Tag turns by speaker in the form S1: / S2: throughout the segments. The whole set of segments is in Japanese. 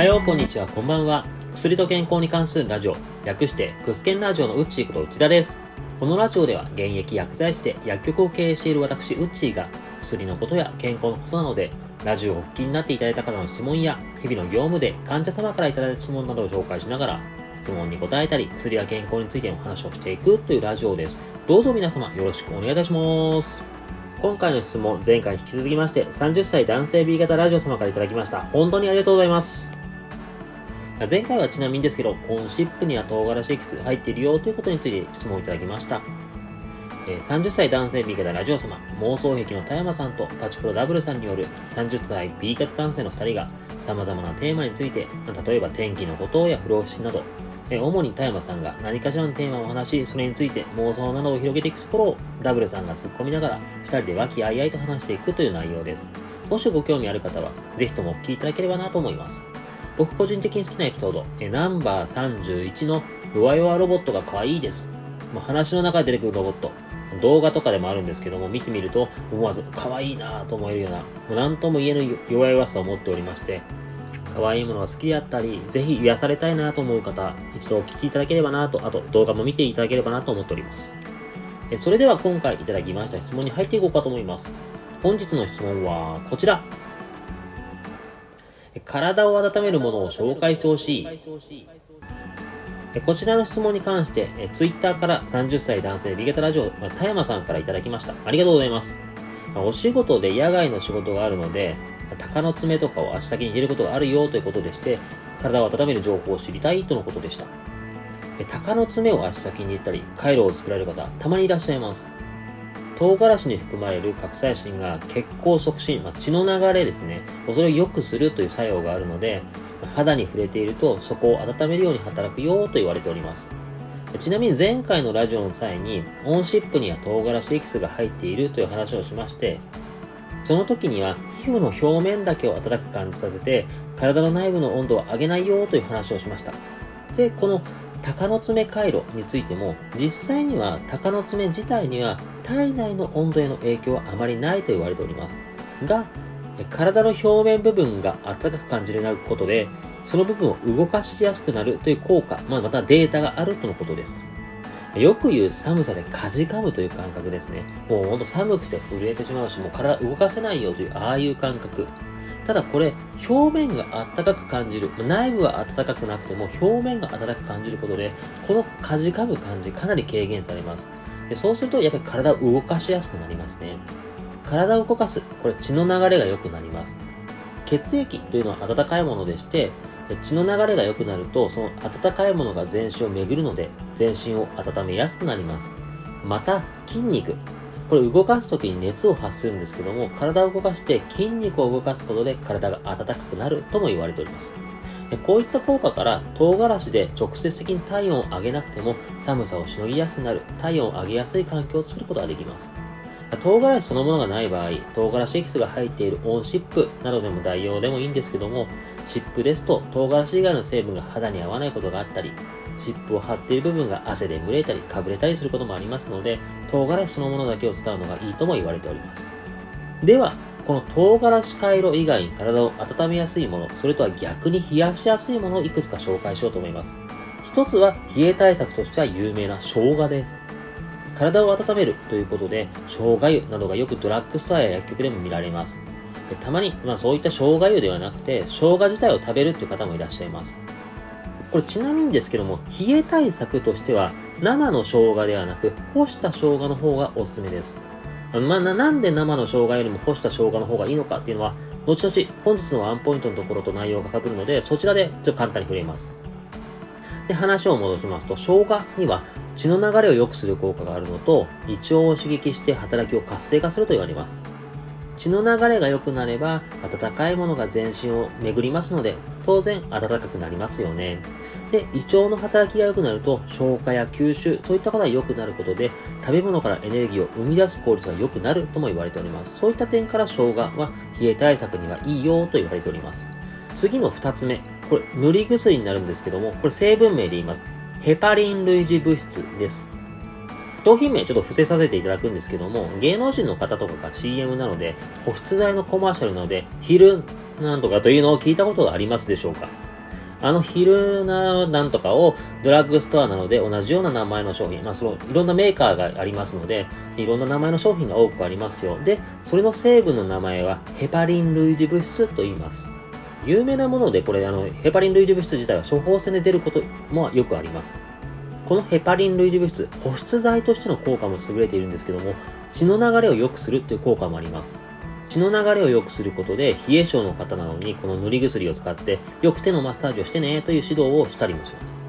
S1: はよう、こんにちは、こんばんは。薬と健康に関するラジオ、略してクスケンラジオのうっちーこと内田です。このラジオでは現役薬剤師で薬局を経営している私、うっちーが薬のことや健康のことなので、ラジオをお聞きになっていただいた方の質問や、日々の業務で患者様からいただいた質問などを紹介しながら、質問に答えたり、薬や健康についての話をしていくというラジオです。どうぞ皆様よろしくお願いいたします。今回の質問、前回引き続きまして、30歳男性 B 型ラジオ様からいただきました。本当にありがとうございます。前回はちなみにですけど、コーンシップには唐辛子エキス入っているよということについて質問いただきました。え30歳男性 B 型ラジオ様、妄想癖の田山さんとパチプロダブルさんによる30歳 B 型男性の2人が様々なテーマについて、例えば天気のことや不老不死など、え主に田山さんが何かしらのテーマを話し、それについて妄想などを広げていくところをダブルさんが突っ込みながら2人で和気あいあいと話していくという内容です。もしご興味ある方は、ぜひともお聞きいただければなと思います。僕個人的に好きなエピソード、えナンバー31の弱々ロボットが可愛いです。まあ、話の中で出てくるロボット、動画とかでもあるんですけども、見てみると思わず可愛いなぁと思えるような、もう何とも言えぬ弱々さを持っておりまして、可愛いものが好きであったり、ぜひ癒されたいなと思う方、一度お聞きいただければなと、あと動画も見ていただければなと思っております。それでは今回いただきました質問に入っていこうかと思います。本日の質問はこちら。体を温めるものを紹介してほしい。こちらの質問に関して、ツイッターから30歳男性 B 型ラジオ、田山さんからいただきました。ありがとうございます。お仕事で野外の仕事があるので、鷹の爪とかを足先に入れることがあるよということでして、体を温める情報を知りたいとのことでした。鷹の爪を足先に入れたり、回路を作られる方、たまにいらっしゃいます。唐辛子に含まれるカプサイシンが血行促進、まあ、血の流れですね、それを良くするという作用があるので、肌に触れているとそこを温めるように働くよと言われております。ちなみに前回のラジオの際に、オンシップには唐辛子エキスが入っているという話をしまして、その時には皮膚の表面だけを温かく感じさせて、体の内部の温度を上げないよという話をしました。で、この鷹の爪回路についても、実際には鷹の爪自体には体内の温度への影響はあまりないと言われております。が、体の表面部分が暖かく感じるようになることで、その部分を動かしやすくなるという効果、まあ、またデータがあるとのことです。よく言う寒さでかじかむという感覚ですね。もうほんと寒くて震えてしまうし、もう体動かせないよという、ああいう感覚。ただこれ、表面が暖かく感じる。内部は暖かくなくても、表面が暖かく感じることで、このかじかむ感じ、かなり軽減されます。でそうすると、やっぱり体を動かしやすくなりますね。体を動かす。これ血の流れが良くなります。血液というのは温かいものでして、血の流れが良くなると、その温かいものが全身を巡るので、全身を温めやすくなります。また、筋肉。これ動かす時に熱を発するんですけども、体を動かして筋肉を動かすことで体が温かくなるとも言われております。こういった効果から唐辛子で直接的に体温を上げなくても寒さをしのぎやすくなる体温を上げやすい環境を作ることができます。唐辛子そのものがない場合、唐辛子エキスが入っているオンシップなどでも代用でもいいんですけども、湿布ですと唐辛子以外の成分が肌に合わないことがあったり、湿布を貼っている部分が汗で蒸れたり、かぶれたりすることもありますので、唐辛子そのものだけを使うのがいいとも言われております。では、この唐辛子回路以外に体を温めやすいもの、それとは逆に冷やしやすいものをいくつか紹介しようと思います。一つは冷え対策としては有名な生姜です。体を温めるということで、生姜湯などがよくドラッグストアや薬局でも見られます。たまに、まあそういった生姜湯ではなくて、生姜自体を食べるという方もいらっしゃいます。これちなみにですけども、冷え対策としては、生の生姜ではなく、干した生姜の方がおすすめです。まあ、なんで生の生姜よりも干した生姜の方がいいのかっていうのは、後々本日のワンポイントのところと内容が被るので、そちらでちょっと簡単に触れます。で、話を戻しますと、生姜には血の流れを良くする効果があるのと、胃腸を刺激して働きを活性化すると言われます。血の流れが良くなれば、温かいものが全身を巡りますので、当然暖かくなりますよね。で、胃腸の働きが良くなると、消化や吸収、そういったことが良くなることで、食べ物からエネルギーを生み出す効率が良くなるとも言われております。そういった点から生姜は冷え対策にはいいよと言われております。次の2つ目。これ、塗り薬になるんですけども、これ成分名で言います。ヘパリン類似物質です。商品名ちょっと伏せさせていただくんですけども、芸能人の方とかが CM なので、保湿剤のコマーシャルなので、ヒルなんとかというのを聞いたことがありますでしょうか？あのヒルナなんとかをドラッグストアなので同じような名前の商品、まあそのいろんなメーカーがありますので、いろんな名前の商品が多くありますよ。で、それの成分の名前はヘパリン類似物質と言います。有名なもので、これ、あの、ヘパリン類似物質自体は処方箋で出ることもよくあります。このヘパリン類似物質、保湿剤としての効果も優れているんですけども、血の流れを良くするという効果もあります。血の流れを良くすることで、冷え性の方なのに、この塗り薬を使って、よく手のマッサージをしてねという指導をしたりもします。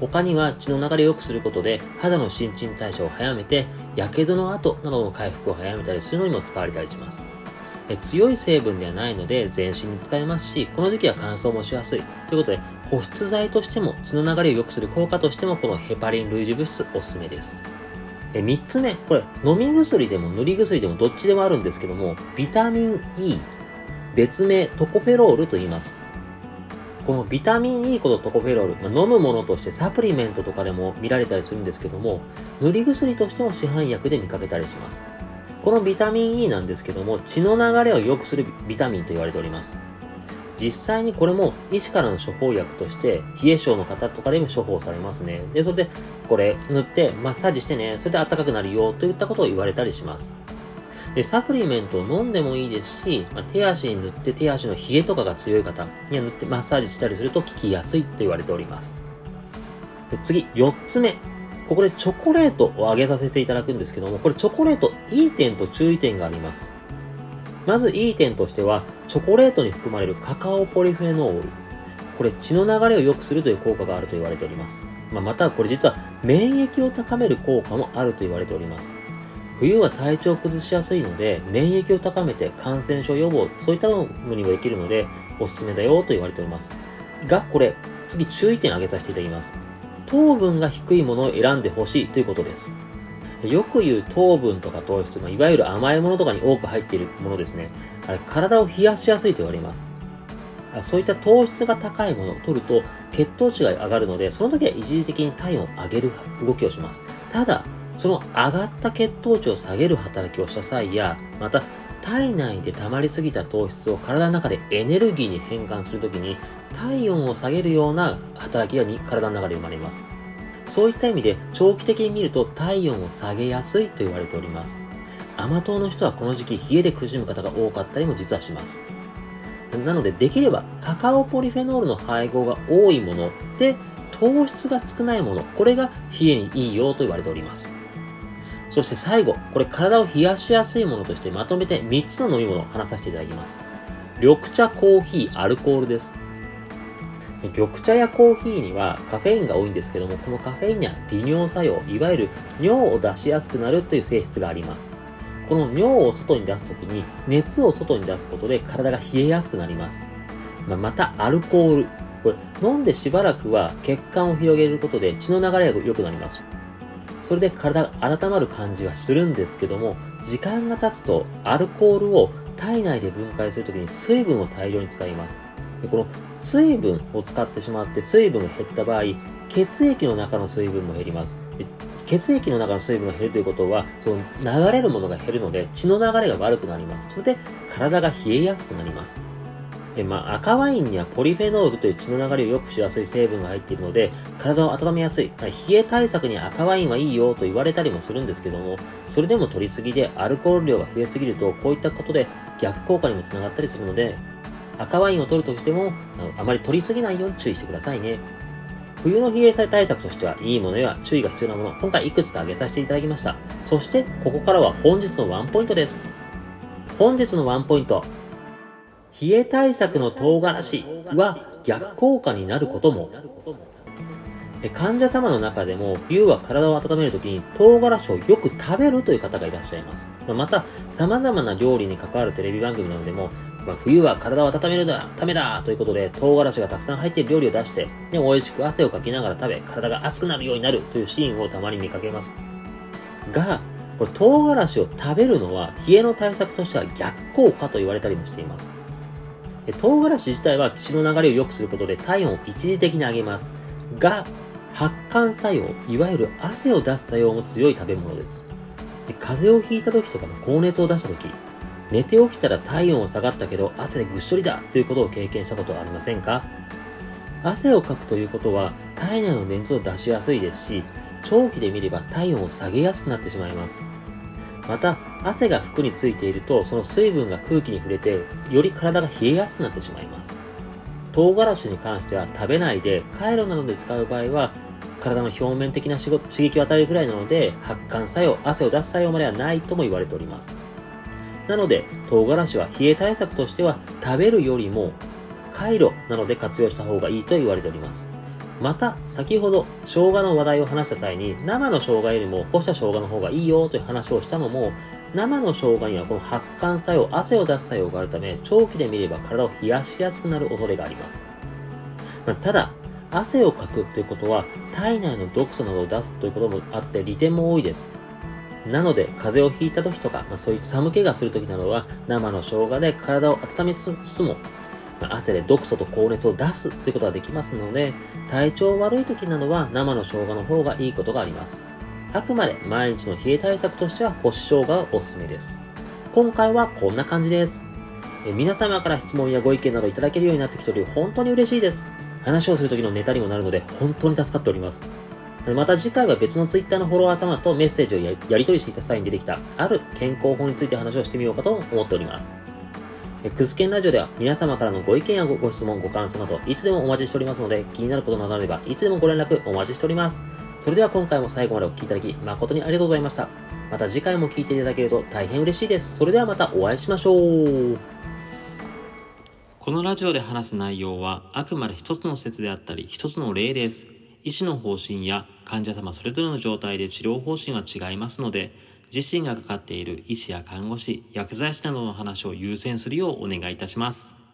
S1: 他には血の流れを良くすることで、肌の新陳代謝を早めて、火傷の後などの回復を早めたりするのにも使われたりします。え強い成分ではないので全身に使えますし、この時期は乾燥もしやすい。ということで、保湿剤としても血の流れを良くする効果としてもこのヘパリン類似物質おすすめです。え3つ目、これ飲み薬でも塗り薬でもどっちでもあるんですけども、ビタミン E、別名トコフェロールと言います。このビタミン E ことトコフェロール、ま、飲むものとしてサプリメントとかでも見られたりするんですけども、塗り薬としても市販薬で見かけたりします。このビタミン E なんですけども、血の流れを良くするビタミンと言われております。実際にこれも医師からの処方薬として、冷え性の方とかでも処方されますね。で、それで、これ塗ってマッサージしてね、それで暖かくなるよといったことを言われたりします。で、サプリメントを飲んでもいいですし、まあ、手足に塗って手足の冷えとかが強い方には塗ってマッサージしたりすると効きやすいと言われております。で次、4つ目。ここでチョコレートをあげさせていただくんですけども、これチョコレート、いい点と注意点があります。まずいい点としては、チョコレートに含まれるカカオポリフェノール。これ血の流れを良くするという効果があると言われております。まあ、またこれ実は免疫を高める効果もあると言われております。冬は体調を崩しやすいので、免疫を高めて感染症予防、そういったものにもできるので、おすすめだよと言われております。が、これ、次注意点挙げさせていただきます。糖分が低いものを選んでほしいということです。よく言う糖分とか糖質、ま、いわゆる甘いものとかに多く入っているものですね。あれ、体を冷やしやすいと言われます。そういった糖質が高いものを取ると血糖値が上がるので、その時は一時的に体温を上げる動きをします。ただ、その上がった血糖値を下げる働きをした際や、また体内で溜まりすぎた糖質を体の中でエネルギーに変換するときに体温を下げるような働きが体の中で生まれます。そういった意味で長期的に見ると体温を下げやすいと言われております。甘党の人はこの時期冷えで苦しむ方が多かったりも実はします。なのでできればカカオポリフェノールの配合が多いもので糖質が少ないもの、これが冷えにいいよと言われております。そして最後、これ体を冷やしやすいものとしてまとめて3つの飲み物を話させていただきます。緑茶、コーヒー、アルコールです。緑茶やコーヒーにはカフェインが多いんですけども、このカフェインには利尿作用、いわゆる尿を出しやすくなるという性質があります。この尿を外に出すときに熱を外に出すことで体が冷えやすくなります。また、アルコール。これ、飲んでしばらくは血管を広げることで血の流れが良くなります。それで体が温まる感じはするんですけども、時間が経つとアルコールを体内で分解するときに水分を大量に使います。でこの水分を使ってしまって水分が減った場合、血液の中の水分も減ります。血液の中の水分が減るということは、その流れるものが減るので血の流れが悪くなります。それで体が冷えやすくなります。えまあ、赤ワインにはポリフェノールという血の流れを良くしやすい成分が入っているので、体を温めやすい。冷え対策に赤ワインはいいよと言われたりもするんですけども、それでも取りすぎでアルコール量が増えすぎると、こういったことで逆効果にもつながったりするので、赤ワインを取るとしても、あまり取りすぎないように注意してくださいね。冬の冷え対策としては、いいものや注意が必要なもの、今回いくつか挙げさせていただきました。そして、ここからは本日のワンポイントです。本日のワンポイント。冷え対策の唐辛子は逆効果になることも。患者様の中でも冬は体を温めるときに唐辛子をよく食べるという方がいらっしゃいます。また、様々な料理に関わるテレビ番組などでも、まあ、冬は体を温めるためだということで唐辛子がたくさん入っている料理を出して、で美味しく汗をかきながら食べ、体が熱くなるようになるというシーンをたまに見かけます。が、これ唐辛子を食べるのは冷えの対策としては逆効果と言われたりもしています。唐辛子自体は血の流れを良くすることで体温を一時的に上げます。が、発汗作用、いわゆる汗を出す作用も強い食べ物です。風邪をひいた時とかも高熱を出した時、寝て起きたら体温は下がったけど汗でぐっしょりだということを経験したことはありませんか？汗をかくということは体内の熱を出しやすいですし、長期で見れば体温を下げやすくなってしまいます。また、汗が服についていると、その水分が空気に触れて、より体が冷えやすくなってしまいます。唐辛子に関しては食べないで、カイロなどで使う場合は、体の表面的な刺激を与えるぐらいなので、発汗作用、汗を出す作用まではないとも言われております。なので、唐辛子は冷え対策としては、食べるよりも、カイロなどで活用した方がいいと言われております。また、先ほど生姜の話題を話した際に、生の生姜よりも干した生姜の方がいいよという話をしたのも、生の生姜にはこの発汗作用、汗を出す作用があるため、長期で見れば体を冷やしやすくなる恐れがあります。まあ、ただ、汗をかくということは、体内の毒素などを出すということもあって利点も多いです。なので、風邪をひいた時とか、まあ、そういう寒気がする時などは、生の生姜で体を温めつつも、ま、汗で毒素と高熱を出すということができますので、体調悪い時などは生の生姜の方がいいことがあります。あくまで毎日の冷え対策としては干し生姜がおすすめです。今回はこんな感じです。え皆様から質問やご意見などいただけるようになってきており、本当に嬉しいです。話をする時のネタにもなるので、本当に助かっております。また次回は別の Twitter のフォロワー様とメッセージをやり取りしていた際に出てきた、ある健康法について話をしてみようかと思っております。クスケンラジオでは皆様からのご意見やご質問、ご感想など、いつでもお待ちしておりますので、気になることなどあれば、いつでもご連絡お待ちしております。それでは今回も最後までお聴きいただき、誠にありがとうございました。また次回も聴いていただけると大変嬉しいです。それではまたお会いしましょう。このラジオで話す内容は、あくまで一つの説であったり、一つの例です。医師の方針や患者様それぞれの状態で治療方針は違いますので、自身がかかっている医師や看護師、薬剤師などの話を優先するようお願いいたします。